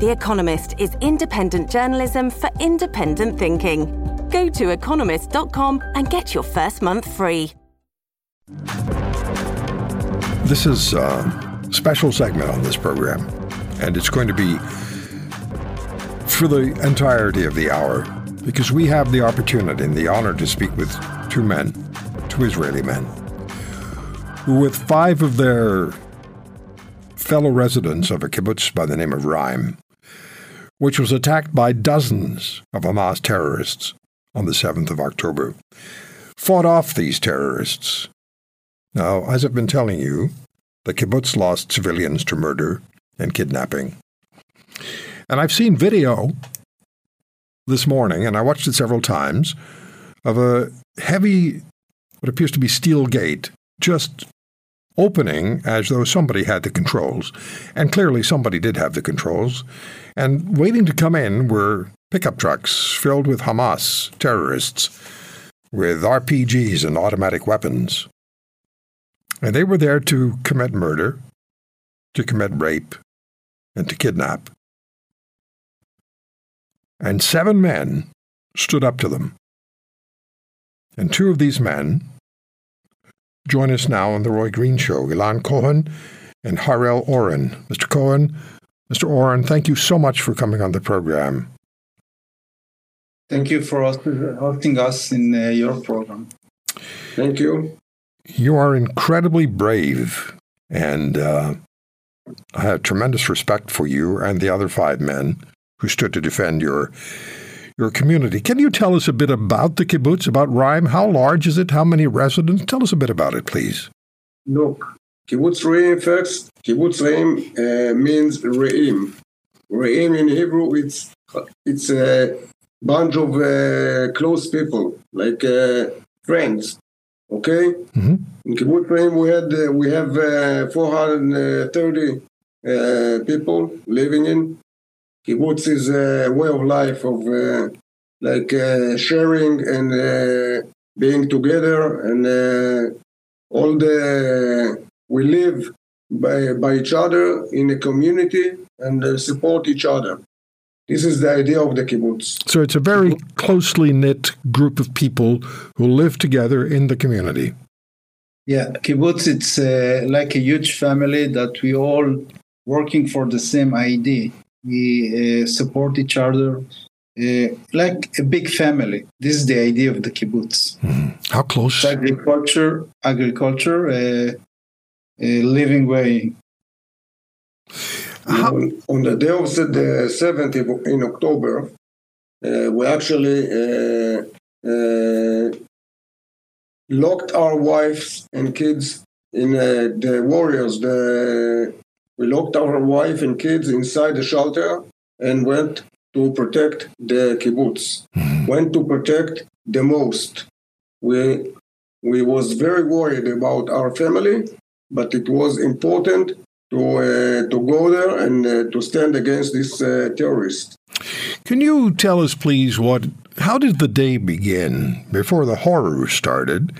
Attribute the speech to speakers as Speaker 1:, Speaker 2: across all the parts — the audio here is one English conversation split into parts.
Speaker 1: The Economist is independent journalism for independent thinking. Go to economist.com and get your first month free.
Speaker 2: This is a special segment on this program, and it's going to be for the entirety of the hour because we have the opportunity and the honor to speak with two men, two Israeli men, with five of their fellow residents of a kibbutz by the name of Reim, which was attacked by dozens of Hamas terrorists on the 7th of October, fought off these terrorists. Now, as I've been telling you, the kibbutz lost civilians to murder and kidnapping. And I've seen video this morning, and I watched it several times, of a heavy, what appears to be steel gate just opening as though somebody had the controls. And clearly somebody did have the controls. And waiting to come in were pickup trucks filled with Hamas terrorists with RPGs and automatic weapons. And they were there to commit murder, to commit rape, and to kidnap. And seven men stood up to them. And two of these men join us now on The Roy Green Show Ilan Cohen and Harel Oren. Mr. Cohen, Mr. Oren, thank you so much for coming on the program.
Speaker 3: Thank you for hosting us in uh, your program.
Speaker 4: Thank you.
Speaker 2: You are incredibly brave, and uh, I have tremendous respect for you and the other five men who stood to defend your your community. Can you tell us a bit about the kibbutz, about Reim? How large is it? How many residents? Tell us a bit about it, please.
Speaker 4: Look, kibbutz Reim first. Kibbutz Reim uh, means Reim. Reim in Hebrew, it's it's a bunch of uh, close people, like uh, friends. Okay. Mm-hmm. In kibbutz Reim, we had uh, we have uh, 430 uh, people living in kibbutz is a way of life of uh, like uh, sharing and uh, being together and uh, all the we live by by each other in a community and uh, support each other. This is the idea of the kibbutz.
Speaker 2: So it's a very closely knit group of people who live together in the community.
Speaker 3: Yeah kibbutz it's uh, like a huge family that we all working for the same idea we uh, support each other uh, like a big family. This is the idea of the kibbutz.
Speaker 2: Mm. How close?
Speaker 3: It's agriculture, agriculture, uh, living way.
Speaker 4: How? On the day of the 7th in October, uh, we actually uh, uh, locked our wives and kids in the warriors, the we locked our wife and kids inside the shelter and went to protect the kibbutz. Mm-hmm. Went to protect the most. We we was very worried about our family, but it was important to uh, to go there and uh, to stand against this uh, terrorist.
Speaker 2: Can you tell us, please, what how did the day begin before the horror started?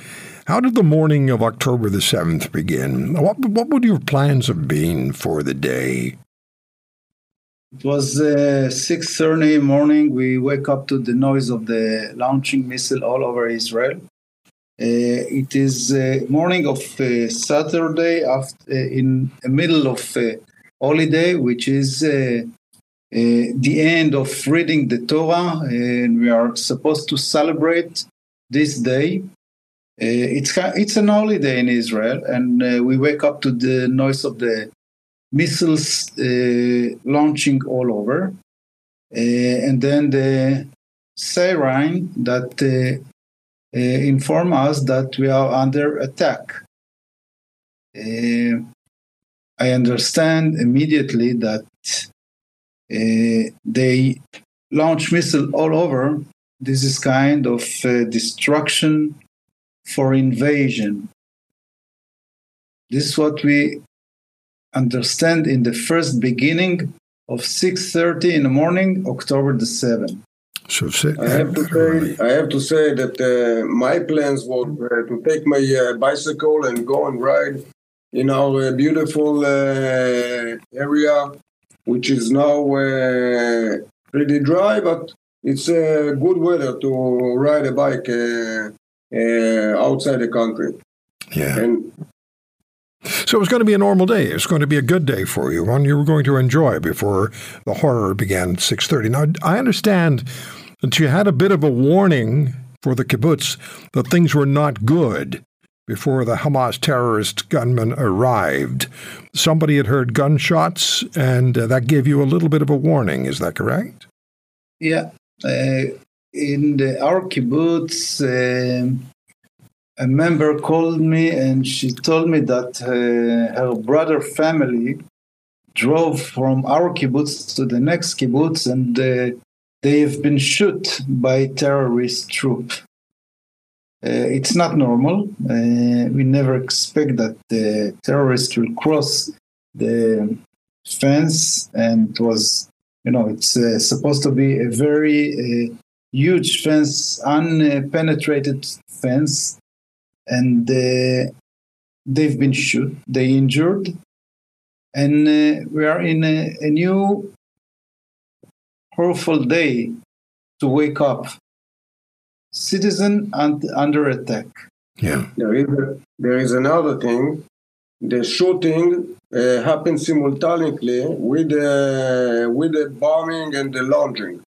Speaker 2: How did the morning of October the 7th begin? What, what would your plans have been for the day?
Speaker 3: It was uh, 6.30 morning. We wake up to the noise of the launching missile all over Israel. Uh, it is uh, morning of uh, Saturday after, uh, in the middle of uh, holiday, which is uh, the end of reading the Torah, and we are supposed to celebrate this day. Uh, it's it's an holiday in Israel, and uh, we wake up to the noise of the missiles uh, launching all over, and then the siren that inform us that we are under attack. I understand immediately that Uh, they launch missile all over. This is kind of uh, destruction for invasion. This is what we understand in the first beginning of 6.30 in the morning, October the 7th.
Speaker 2: So
Speaker 4: I have to say, I have to say that uh, my plans were uh, to take my uh, bicycle and go and ride in our uh, beautiful uh, area, which is now uh, pretty dry, but it's uh, good weather to ride a bike uh, outside the country.
Speaker 2: yeah.
Speaker 4: And
Speaker 2: So it was going to be a normal day. It was going to be a good day for you, one you were going to enjoy before the horror began at 6.30. Now, I understand that you had a bit of a warning for the kibbutz that things were not good before the Hamas terrorist gunmen arrived. Somebody had heard gunshots, and uh, that gave you a little bit of a warning. Is that correct?
Speaker 3: Yeah, uh, in the, our kibbutz, um a member called me and she told me that uh, her brother family drove from our kibbutz to the next kibbutz and uh, they have been shot by terrorist troop. Uh, it's not normal. Uh, we never expect that the terrorists will cross the fence, and was, you know, it's uh, supposed to be a very uh, huge fence, unpenetrated fence, and uh, they've been shot, they injured, and uh, we are in a, a new horrible day to wake up. Citizen and under attack.
Speaker 2: Yeah.
Speaker 4: there is, there is another thing. The shooting uh, happened simultaneously with the, with the bombing and the launching.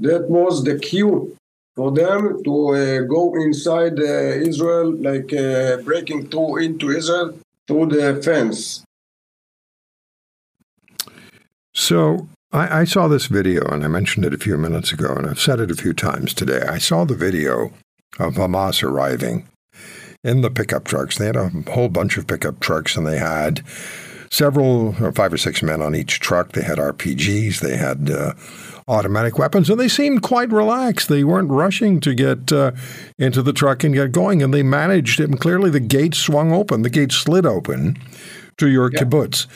Speaker 4: That was the cue for them to uh, go inside uh, Israel, like uh, breaking through into Israel through the fence.
Speaker 2: So I, I saw this video, and I mentioned it a few minutes ago, and I've said it a few times today. I saw the video of Hamas arriving in the pickup trucks. They had a whole bunch of pickup trucks, and they had several, or five or six men on each truck. They had RPGs, they had uh, automatic weapons, and they seemed quite relaxed. They weren't rushing to get uh, into the truck and get going, and they managed it. And clearly, the gate swung open, the gate slid open to your kibbutz.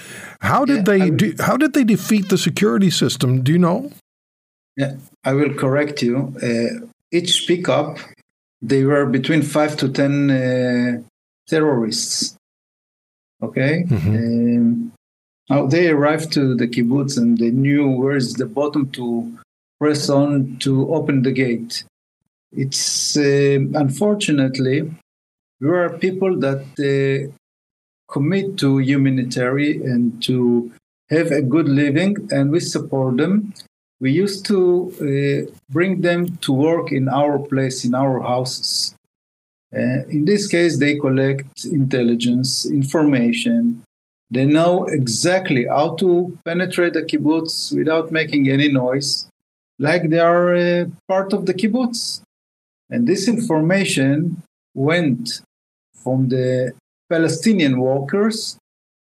Speaker 2: How did
Speaker 3: Yeah,
Speaker 2: they
Speaker 3: I-
Speaker 2: do, how did they defeat the security system? Do you know?
Speaker 3: Yeah, I will correct you. Uh, each pickup, they were between five to ten uh, terrorists. Okay. Um, now they arrived to the kibbutz and they knew where is the bottom to press on to open the gate. It's um unfortunately there are people that uh, commit to humanitarian and to have a good living, and we support them we used to uh, bring them to work in our place, in our houses. Uh, in this case, they collect intelligence, information. They know exactly how to penetrate the kibbutz without making any noise, like they are uh, part of the kibbutz. And this information went from the Palestinian workers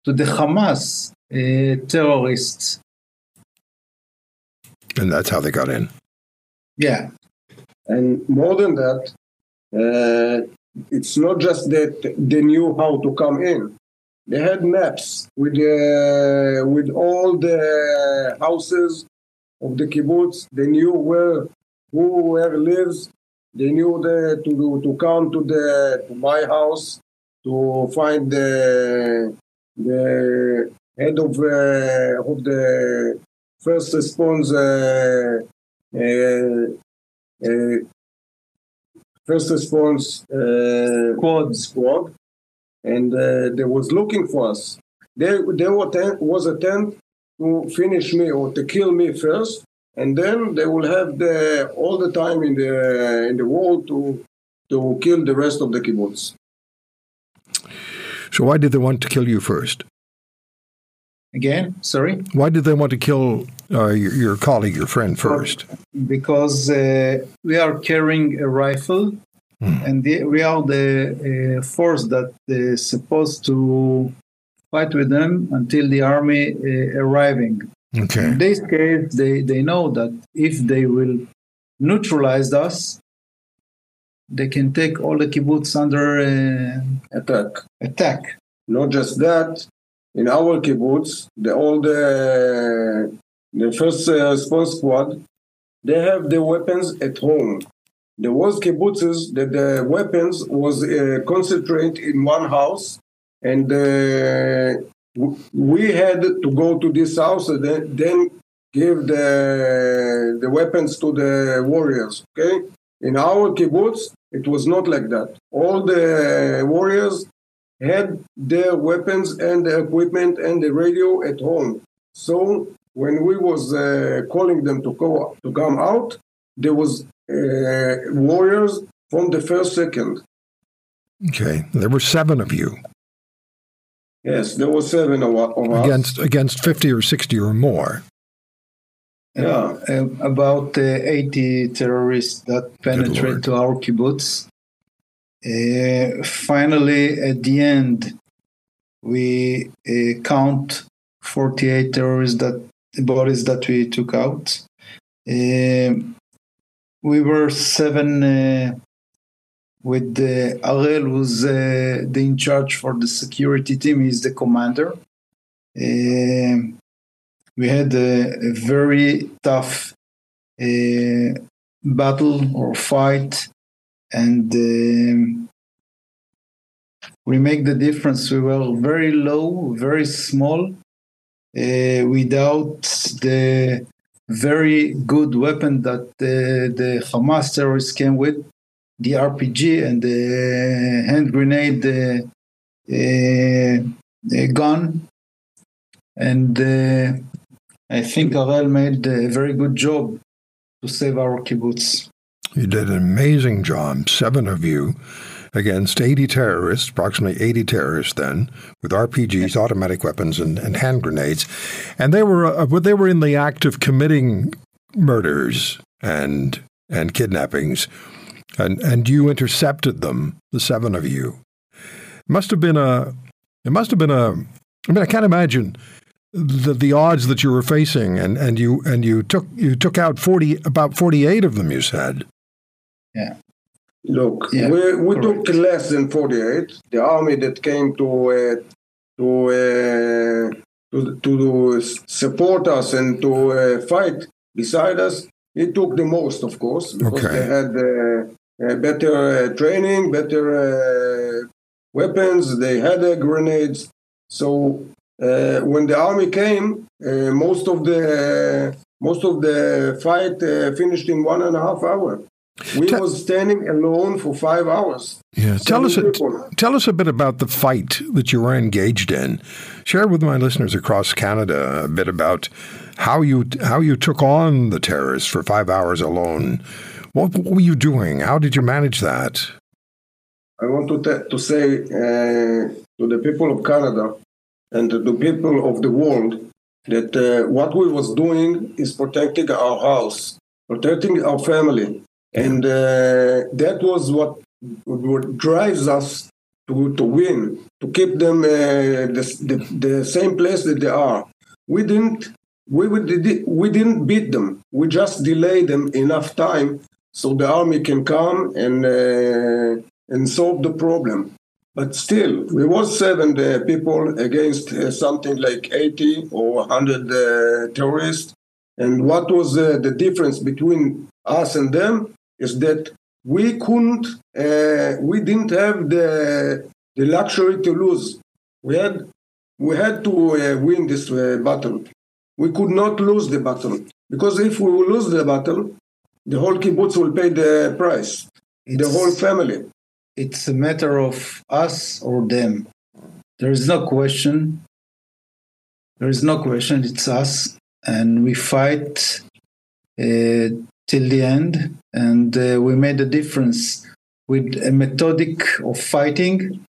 Speaker 3: to the Hamas uh, terrorists.
Speaker 2: And that's how they got in.
Speaker 3: Yeah,
Speaker 4: And more than that, it's not just that they knew how to come in. They had maps with uh, with all the houses of the kibbutz. They knew where who where lives. They knew the, to to come to the to my house to find the the head of uh, of the first response uh, uh, uh, first response uh,
Speaker 3: Squad.
Speaker 4: squad, and uh, they was looking for us. There, there was attempt, was attempt to finish me or to kill me first, and then they will have the all the time in the in the world to to kill the rest of the kibbutz.
Speaker 2: So why did they want to kill you first?
Speaker 3: Again, sorry.
Speaker 2: Why did they want to kill uh, your, your colleague, your friend first?
Speaker 3: because uh, we are carrying a rifle and the, we are the uh, force that is supposed to fight with them until the army uh, arriving
Speaker 2: Okay.
Speaker 3: In this case, they, they know that if they will neutralize us, they can take all the kibbutz under uh,
Speaker 4: Attack.
Speaker 3: attack.
Speaker 4: Not just that, in our kibbutz, the all the the first uh, response squad, they have the weapons at home. There was kibbutzes that the weapons was uh, concentrated in one house, and uh, we had to go to this house and then, then give the the weapons to the warriors. Okay, in our kibbutz, it was not like that. All the warriors had their weapons and the equipment and the radio at home. So when we was uh, calling them to go to come out, there was uh, warriors from the first second.
Speaker 2: Okay. There were seven of you
Speaker 4: Yes, there were seven of, of us.
Speaker 2: against against 50 or 60 or more.
Speaker 4: Yeah.
Speaker 3: Uh, about uh, 80 terrorists that penetrated to our kibbutz. Uh, finally, at the end, we uh, count 48 terrorists that bodies that we took out. Um we were seven uh, with the Harel, who's uh, the in charge for the security team. He's the commander. Um we had a, a very tough uh, battle or fight, and um, we make the difference. We were very low, very small, uh, without the very good weapon that uh, the Hamas terrorists came with, the RPG and the hand grenade uh, uh, gun. And uh, I think Harel made a very good job to save our kibbutz.
Speaker 2: You did an amazing job, seven of you, against 80 terrorists, approximately 80 terrorists then, with RPGs, automatic weapons, and, and hand grenades. And they were, uh, they were in the act of committing murders and, and kidnappings. And, and you intercepted them, the seven of you. It must have been a, it must have been a, I mean, I can't imagine the, the odds that you were facing, and, and you and you took you took out forty about forty eight of them. You said,
Speaker 4: Look,
Speaker 3: Yeah,
Speaker 4: we, we
Speaker 3: correct.
Speaker 4: took less than 48. The army that came to uh, to, uh, to to support us and to uh, fight beside us, it took the most, of course, because
Speaker 2: Okay.
Speaker 4: they had uh, uh, better uh, training, better uh, weapons. They had uh, grenades. So uh, when the army came, uh, most of the most of the fight uh, finished in one and a half hour. We
Speaker 2: Te-
Speaker 4: was standing alone for five hours.
Speaker 2: Yeah, tell us a, tell us a bit about the fight that you were engaged in. Share with my listeners across Canada a bit about how you how you took on the terrorists for five hours alone. What, what were you doing? How did you manage that?
Speaker 4: I want to, to say uh, to the people of Canada and to the people of the world that uh, what we was doing is protecting our house, protecting our family, and uh, that was what, what drives us to, to win, to keep them uh, the, the, the same place that they are. We didn't we, we, we didn't beat them. We just delayed them enough time so the army can come and uh, and solve the problem. But still, we was seven uh, people against uh, something like 80 or 100 uh, terrorists. And what was uh, the difference between us and them is that we couldn't, uh, we didn't have the the luxury to lose. We had we had to uh, win this uh, battle. We could not lose the battle because if we lose the battle, the whole kibbutz will pay the price. The whole family.
Speaker 3: it's a matter of us or them. There is no question. There is no question. It's us, and we fight uh, till the end, and uh, we made a difference with a methodic of fighting.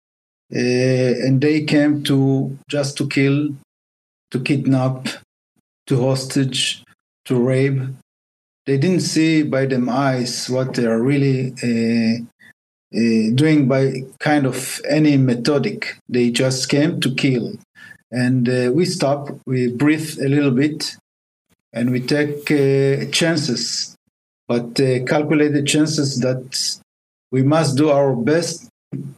Speaker 3: Uh, and they came to just to kill, to kidnap, to hostage, to rape. They didn't see by them eyes what they are really. Uh, uh, doing by kind of any methodic. They just came to kill. And uh, we stop, we breathe a little bit, and we take uh, chances, but uh, calculated chances that we must do our best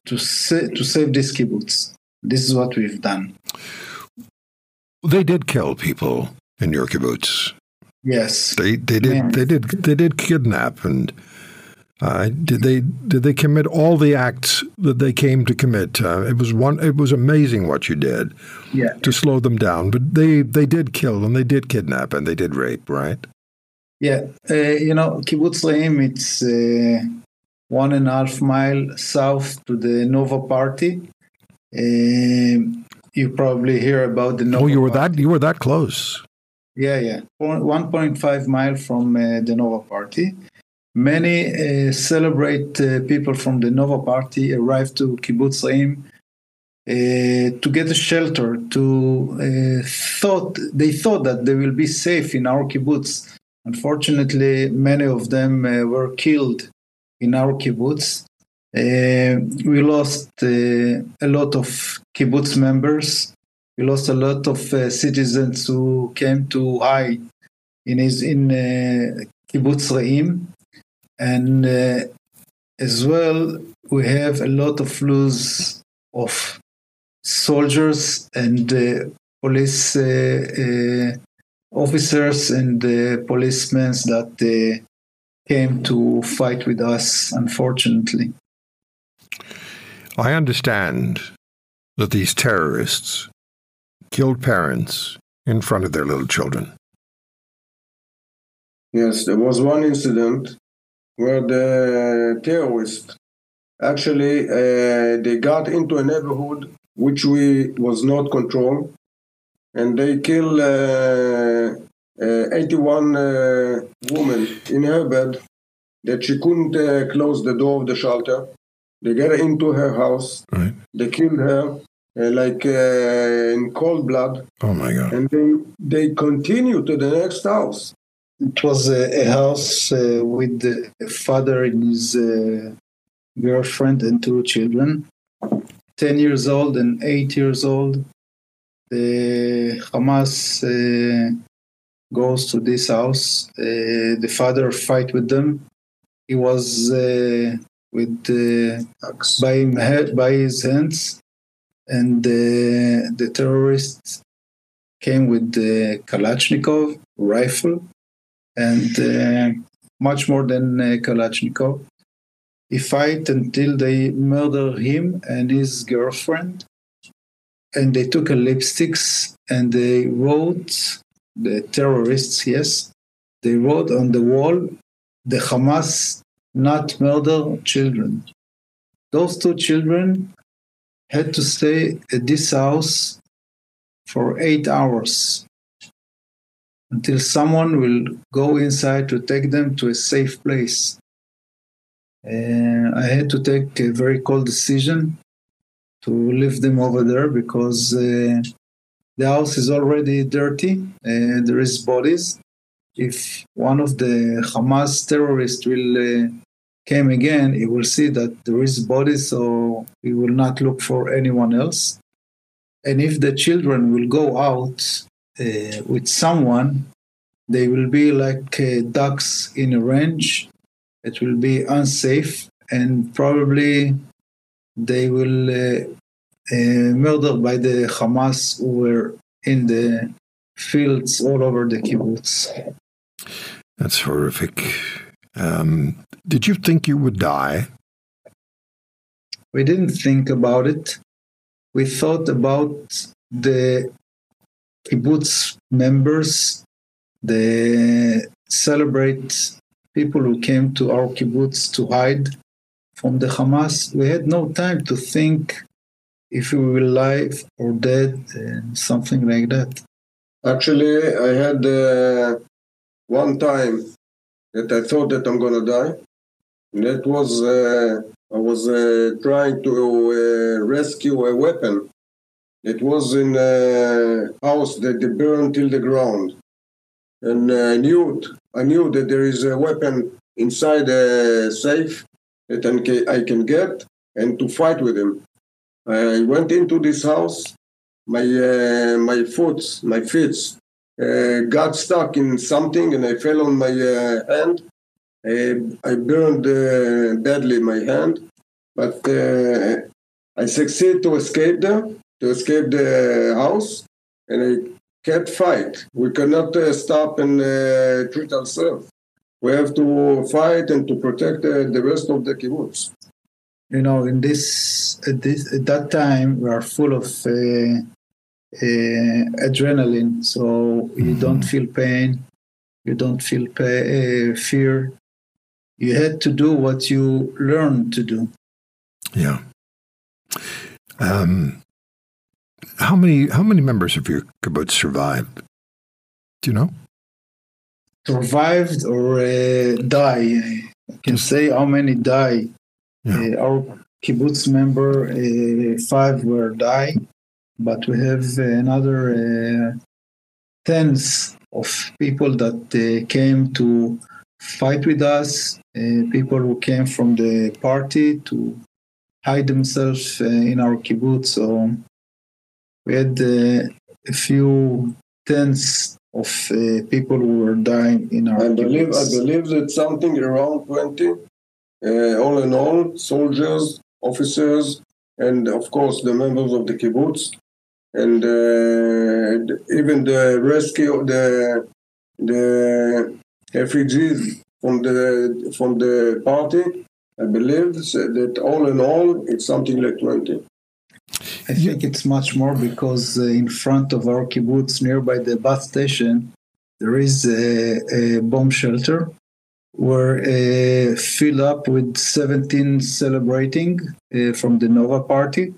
Speaker 3: to sa- to save these kibbutz. This is what we've done.
Speaker 2: They did kill people in your kibbutz.
Speaker 3: Yes.
Speaker 2: They they did they did they did kidnap and uh, did they did they commit all the acts that they came to commit? Uh, it was one. It was amazing what you did
Speaker 3: Yeah.
Speaker 2: to slow them down. But they they did kill and they did kidnap and they did rape, right?
Speaker 3: Yeah. Uh, you know, Kibbutz Reim, it's uh, one and a half mile south to the Nova Party. Um you probably hear about the Nova
Speaker 2: oh, you were
Speaker 3: Party.
Speaker 2: that you were that close.
Speaker 3: Yeah, yeah. 1.5 mile from uh, the Nova Party. Many uh, celebrate uh, people from the Nova Party arrive to Kibbutz Reim uh, to get a shelter. To uh, thought they thought that they will be safe in our kibbutz. Unfortunately, many of them uh, were killed in our kibbutz. Uh, we lost uh, a lot of kibbutz members we lost a lot of uh, citizens who came to hide in his in uh, kibbutz Reim, and as well we have a lot of loss of soldiers and police uh, officers and the policemen that uh, came to fight with us. Unfortunately,
Speaker 2: I understand that these terrorists killed parents in front of their little children.
Speaker 4: Yes, there was one incident where the terrorists actually uh, they got into a neighborhood which we was not controlled, and they killed uh, uh, 81 uh, woman in her bed that she couldn't uh, close the door of the shelter. They got into her house.
Speaker 2: Right.
Speaker 4: They killed her uh, like uh, in cold blood,
Speaker 2: Oh my God.
Speaker 4: and they they continue to the next house.
Speaker 3: it was a, a house uh, with the father and his uh, girlfriend and two children 10 years old and 8 years old the hamas uh, goes to this house uh, the father fight with them. He was uh, with by, him head, by his hands. And the terrorists came with the kalashnikov rifle and uh, much more than uh, Kalashnikov. He fight until they murder him and his girlfriend, and they took a lipsticks and they wrote the terrorists. Yes, they wrote on the wall, "The Hamas not murder children." Those two children had to stay at this house for eight hours until someone will go inside to take them to a safe place. I had to take a very cold decision to leave them over there because uh, the house is already dirty. Uh, there is bodies. If one of the Hamas terrorists will uh, came again, he will see that there is bodies, so he will not look for anyone else. And if the children will go out uh, with someone, they will be like uh, ducks in a range. It will be unsafe, and probably they will uh, uh, murdered by the Hamas who were in the fields all over the kibbutz.
Speaker 2: That's horrific. Um, did you think you would die?
Speaker 3: We didn't think about it. We thought about the kibbutz members, the celebrate people who came to our kibbutz to hide from the Hamas. We had no time to think if we were alive or dead, and something like that.
Speaker 4: Actually, I had uh, one time that I thought that I'm gonna die. And that was uh, I was uh, trying to uh, rescue a weapon. It was in a house that they burned till the ground, and I knew it. I knew that there is a weapon inside a safe that I can- get and to fight with him. I went into this house. My uh, my foot, my feet uh, got stuck in something and I fell on my uh, hand. I I burned uh, badly my hand, but uh, I succeeded to escape there, to escape the house, and I kept fight. We cannot uh, stop and treat ourselves. We have to fight and to protect the rest of the kibbutz.
Speaker 3: You know in this at this at that time we are full of uh, uh, adrenaline. So you mm-hmm. don't feel pain. You don't feel pay, uh, fear. You had to do what you learned to do.
Speaker 2: Yeah. Um, how many how many members of your kibbutz survived? Do you know
Speaker 3: survived or uh, die i can say how many die yeah. Uh, our kibbutz member, uh, five were die, but we have another uh, tens of people that came to fight with us, people who came from the party to hide themselves in our kibbutz. So we had a few tens of uh, people who were dying in our.
Speaker 4: I believe I believe that something around twenty uh, all in all, soldiers, officers, and of course the members of the kibbutz, and uh, even the rescue, the the refugees from the from the party. I believe that all in all, it's something like twenty.
Speaker 3: I think it's much more because uh, in front of our kibbutz, nearby the bus station, there is a, a bomb shelter were uh, filled up with 17 celebrating uh, from the Nova party.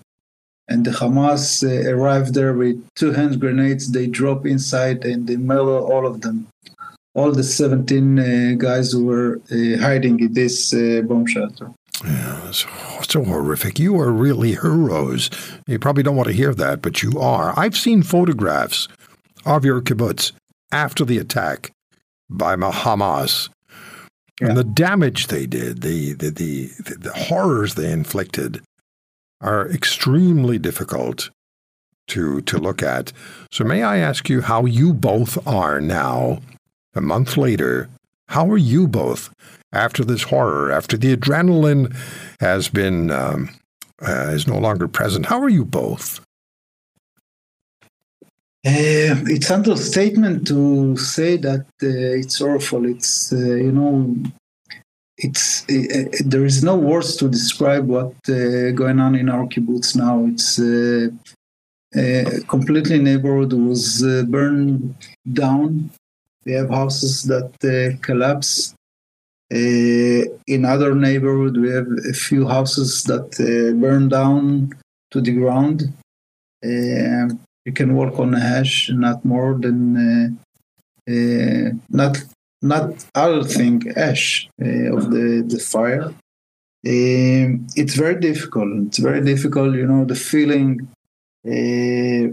Speaker 3: And the Hamas uh, arrived there with two hand grenades. They drop inside and they murder all of them. All the 17 uh, guys who were uh, hiding in this uh, bomb shelter.
Speaker 2: Yeah, so, so horrific. You are really heroes. You probably don't want to hear that, but you are. I've seen photographs of your kibbutz after the attack by Hamas yeah. And the damage they did, the, the, the, the horrors they inflicted, are extremely difficult to, to look at. So, may I ask you how you both are now, a month later? How are you both after this horror, after the adrenaline has been um, uh, is no longer present? How are you both?
Speaker 3: Uh, it's understatement to say that uh, it's awful. It's uh, you know, it's uh, uh, there is no words to describe what uh, going on in our kibbutz now. It's completely neighborhood was burned down. We have houses that collapse. In other neighborhood, we have a few houses that burned down to the ground you can work on a hash not more than uh, uh, not not other thing ash uh, of the the fire. Um, it's very difficult. It's very difficult, you know, the feeling uh,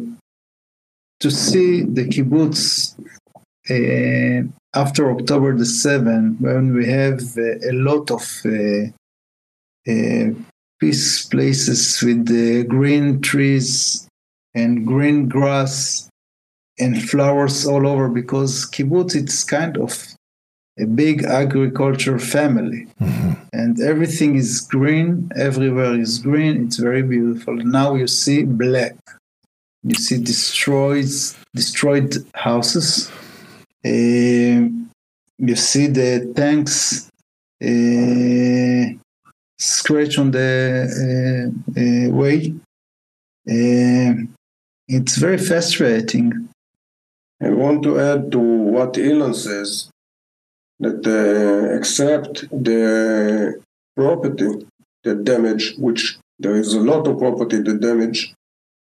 Speaker 3: to see the kibbutz uh, after October the 7th, when we have uh, a lot of peace places with the green trees and green grass and flowers all over because kibbutz it's kind of a big agriculture family. Mm-hmm. and everything is green everywhere is green it's very beautiful. Now you see black. You see destroyed destroyed houses. uh, you see the tanks uh, scratch on the uh way it's very frustrating.
Speaker 4: I want to add to what Ilan says that uh, except the property, the damage, which there is a lot of property the damage,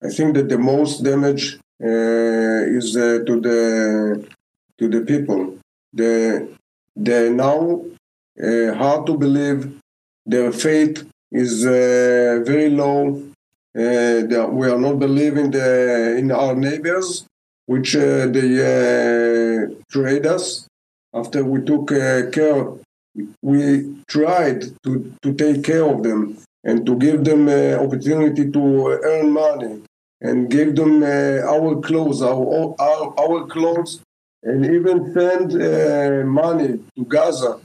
Speaker 4: I think that the most damage uh, is uh, to the to the people. The they now uh, hard to believe. Their faith is uh, very low uh, we are not believing the, in our neighbors, which uh, they uh, trade us. After we took care, we tried to, to take care of them and to give them opportunity to earn money and give them uh, our clothes, our, our, our clothes, and even send uh, money to Gaza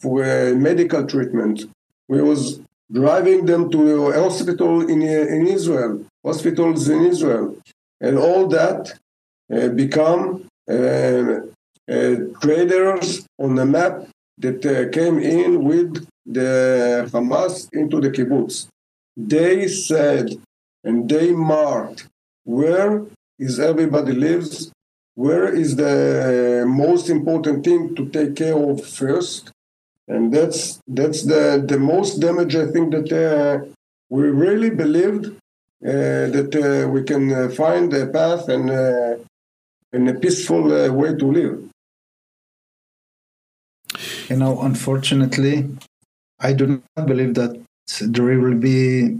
Speaker 4: for uh, medical treatment. We was driving them to a hospital in, in Israel, hospitals in Israel, and all that uh, become uh, uh, traders on the map that uh, came in with the Hamas into the kibbutz. They said and they marked where is everybody lives, where is the most important thing to take care of first, and that's that's the the most damage I think that uh, we really believed uh, that uh, we can uh, find a path and uh, and a peaceful uh, way to live.
Speaker 3: You know, unfortunately, I do not believe that there will be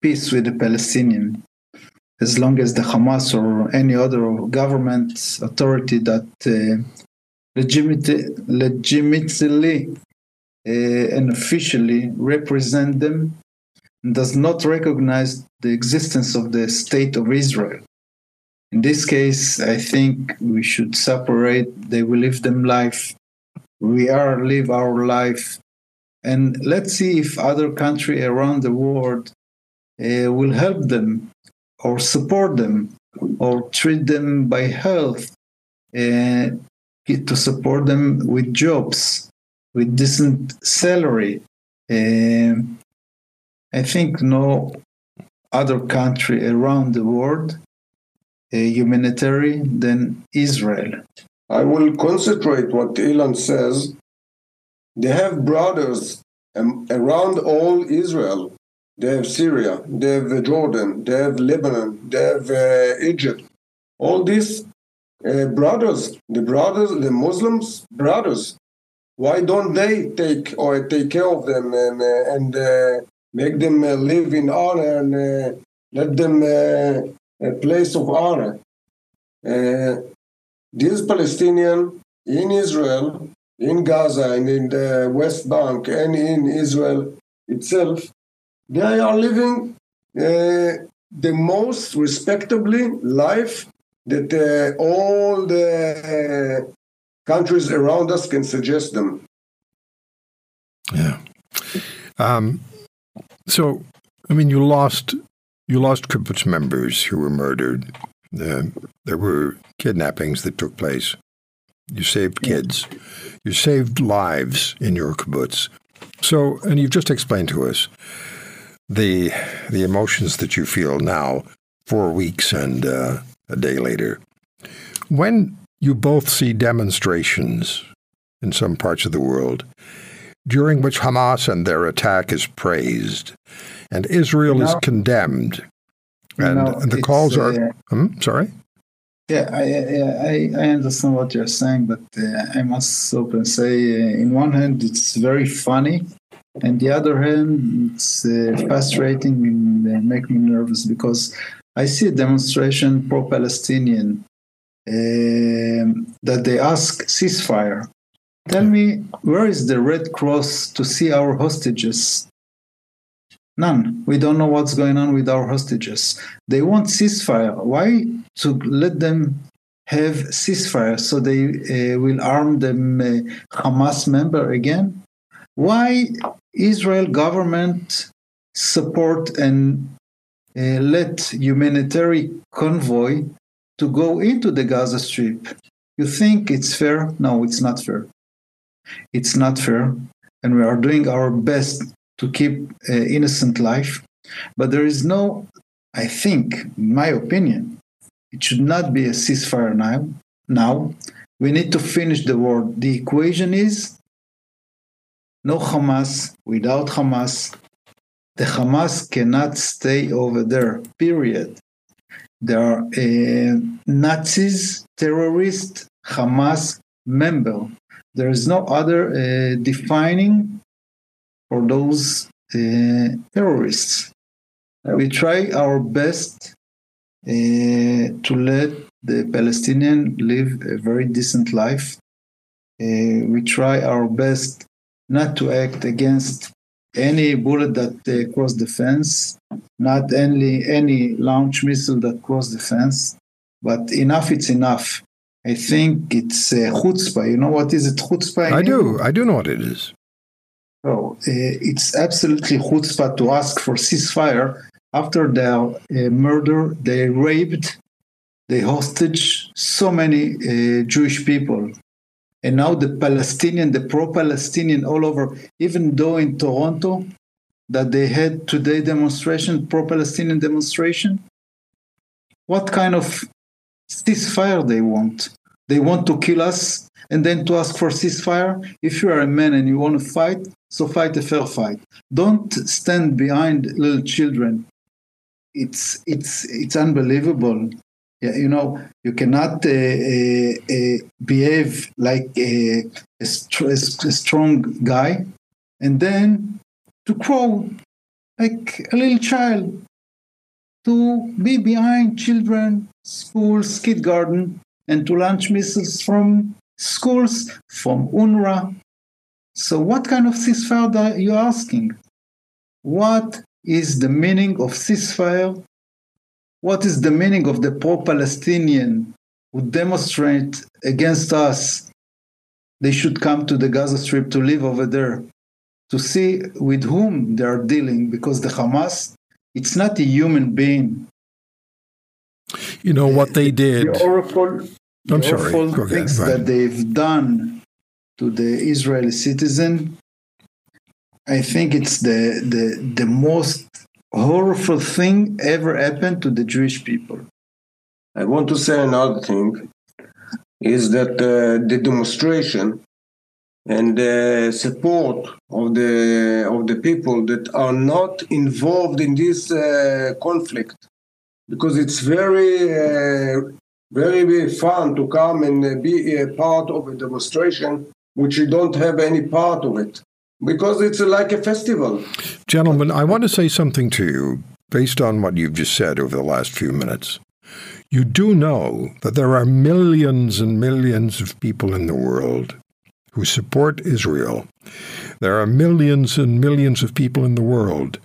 Speaker 3: peace with the Palestinian as long as the Hamas or any other government authority that uh, legitimately uh, and officially represent them does not recognize the existence of the state of Israel. In this case, I think we should separate. They will live them life. We are live our life, and let's see if other country around the world uh, will help them or support them or treat them by health uh, to support them with jobs with decent salary. Uh, i think no other country around the world uh, humanitarian than israel.
Speaker 4: I will concentrate what Ilan says. They have brothers um, around all israel they have Syria, they have Jordan, they have Lebanon, they have uh, Egypt. All these uh, brothers, the brothers, the Muslims brothers, why don't they take or take care of them and, uh, and uh, make them uh, live in honor and uh, let them a place of honor? these Palestinians in Israel, in Gaza, and in the West Bank, and in Israel itself, they are living uh, the most respectably life that uh, all the uh, countries around us can suggest them.
Speaker 2: Yeah. Um, so, I mean, you lost you lost kibbutz members who were murdered. Uh, there were kidnappings that took place. You saved kids. You saved lives in your kibbutz. So, and you've just explained to us the the emotions that you feel now, four weeks and uh, a day later. When you both see demonstrations in some parts of the world during which Hamas and their attack is praised and Israel no. is condemned, and, no, and the calls are. Uh, hmm, sorry?
Speaker 3: Yeah, I, I, I understand what you're saying, but uh, I must open say, uh, in one hand, it's very funny and the other hand, it's uh, frustrating and uh, make me nervous because I see a demonstration pro-Palestinian uh, that they ask ceasefire. Tell me, where is the Red Cross to see our hostages? None. We don't know what's going on with our hostages. They want ceasefire. Why? To let them have ceasefire so they uh, will arm them uh, Hamas member again? Why Israel government support and uh, let humanitarian convoy to go into the Gaza Strip. You think it's fair? No, it's not fair. It's not fair, and we are doing our best to keep uh, innocent life. But there is no, I think, in my opinion, it should not be a ceasefire now. Now we need to finish the war. The equation is no Hamas. Without Hamas, the Hamas cannot stay over there, period. There are uh, Nazis, terrorists, Hamas member. There is no other uh, defining for those uh, terrorists. We try our best uh, to let the Palestinian live a very decent life. Uh, we try our best not to act against any bullet that uh, crossed the fence, not only any launch missile that crossed the fence, but enough, it's enough. I think it's uh, chutzpah. You know what is it, chutzpah?
Speaker 2: I do. I do know what it is.
Speaker 3: Oh, uh, it's absolutely chutzpah to ask for ceasefire after their uh, murder. They raped, they hostage so many uh, Jewish people. And now the Palestinian, the pro-Palestinian all over, even though in Toronto, that they had today demonstration, pro-Palestinian demonstration, what kind of ceasefire they want? They want to kill us and then to ask for ceasefire. If you are a man and you want to fight, so fight a fair fight. Don't stand behind little children. It's it's it's unbelievable. You know, you cannot uh, uh, uh, behave like a, a, a, strong guy and then to crow like a little child, to be behind children, schools, kindergarten, and to launch missiles from schools, from UNRWA. So, what kind of ceasefire are you asking? What is the meaning of ceasefire? What is the meaning of the pro Palestinian who demonstrate against us? They should come to the Gaza Strip to live over there, to see with whom they are dealing, because the Hamas, it's not a human being.
Speaker 2: You know what they did.
Speaker 3: The horrible,
Speaker 2: I'm sorry.
Speaker 3: Go things that they've done to the Israeli citizen. I think it's the the the most horrible thing ever happened to the Jewish people.
Speaker 4: I want to say another thing is that uh, the demonstration and the support of the of the people that are not involved in this uh, conflict because it's very uh, very fun to come and be a part of a demonstration which you don't have any part of it because it's like a festival.
Speaker 2: Gentlemen, I want to say something to you based on what you've just said over the last few minutes. You do know that there are millions and millions of people in the world who support Israel. There are millions and millions of people in the world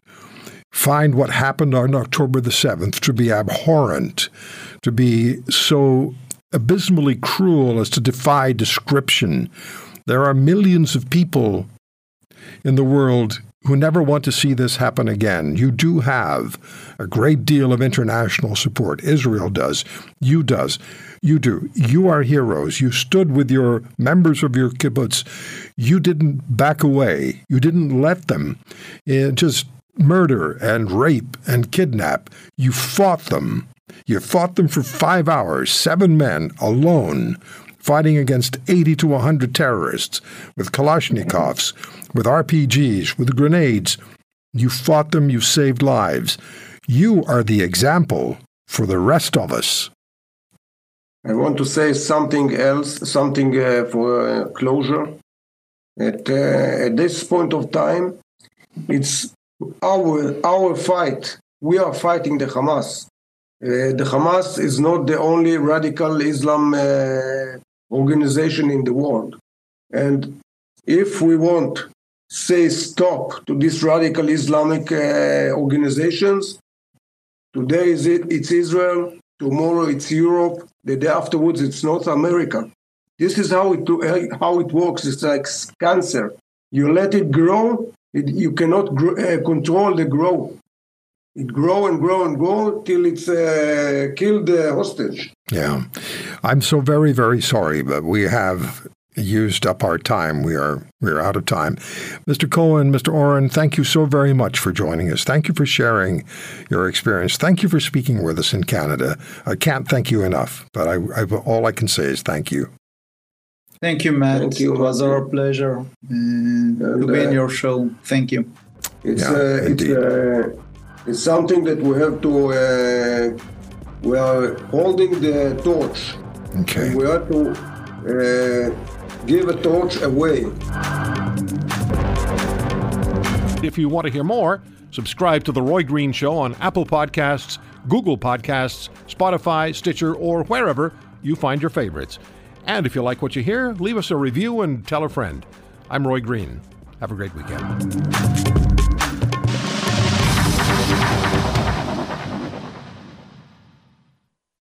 Speaker 2: find what happened on October the 7th to be abhorrent, to be so abysmally cruel as to defy description. There are millions of people in the world who never want to see this happen again. You do have a great deal of international support. Israel does. You does. You do. You are heroes. You stood with your members of your kibbutz. You didn't back away. You didn't let them just murder and rape and kidnap. You fought them. You fought them for five hours, seven men alone, fighting against 80 to 100 terrorists with Kalashnikovs, with RPGs, with grenades. You fought them, you saved lives. You are the example for the rest of us.
Speaker 4: I want to say something else, something uh, for uh, closure. At, uh, at this point of time, it's our our fight. We are fighting the Hamas. Uh, the Hamas is not the only radical Islam uh, organization in the world. And if we want say stop to these radical Islamic uh, organizations, today is it, it's Israel, tomorrow it's Europe, the day afterwards it's North America. This is how it how it works. It's like cancer. You let it grow, it, you cannot uh, control the growth it grow and grow and grow till it's uh, killed the hostage.
Speaker 2: Yeah, I'm so very very sorry, but we have used up our time. We are we are out of time. Mr. Cohen, Mr. Oren, thank you so very much for joining us. Thank you for sharing your experience. Thank you for speaking with us in Canada. I can't thank you enough, but I, I all I can say is thank you.
Speaker 3: Thank you, Matt. Thank you. It was our pleasure uh, and, to be uh, in your show. Thank you.
Speaker 4: It's, yeah, uh. It's, uh, it's something that we have to. We are holding the torch.
Speaker 2: Okay.
Speaker 4: We have to uh, give a torch away.
Speaker 5: If you want to hear more, subscribe to The Roy Green Show on Apple Podcasts, Google Podcasts, Spotify, Stitcher, or wherever you find your favorites. And if you like what you hear, leave us a review and tell a friend. I'm Roy Green. Have a great weekend.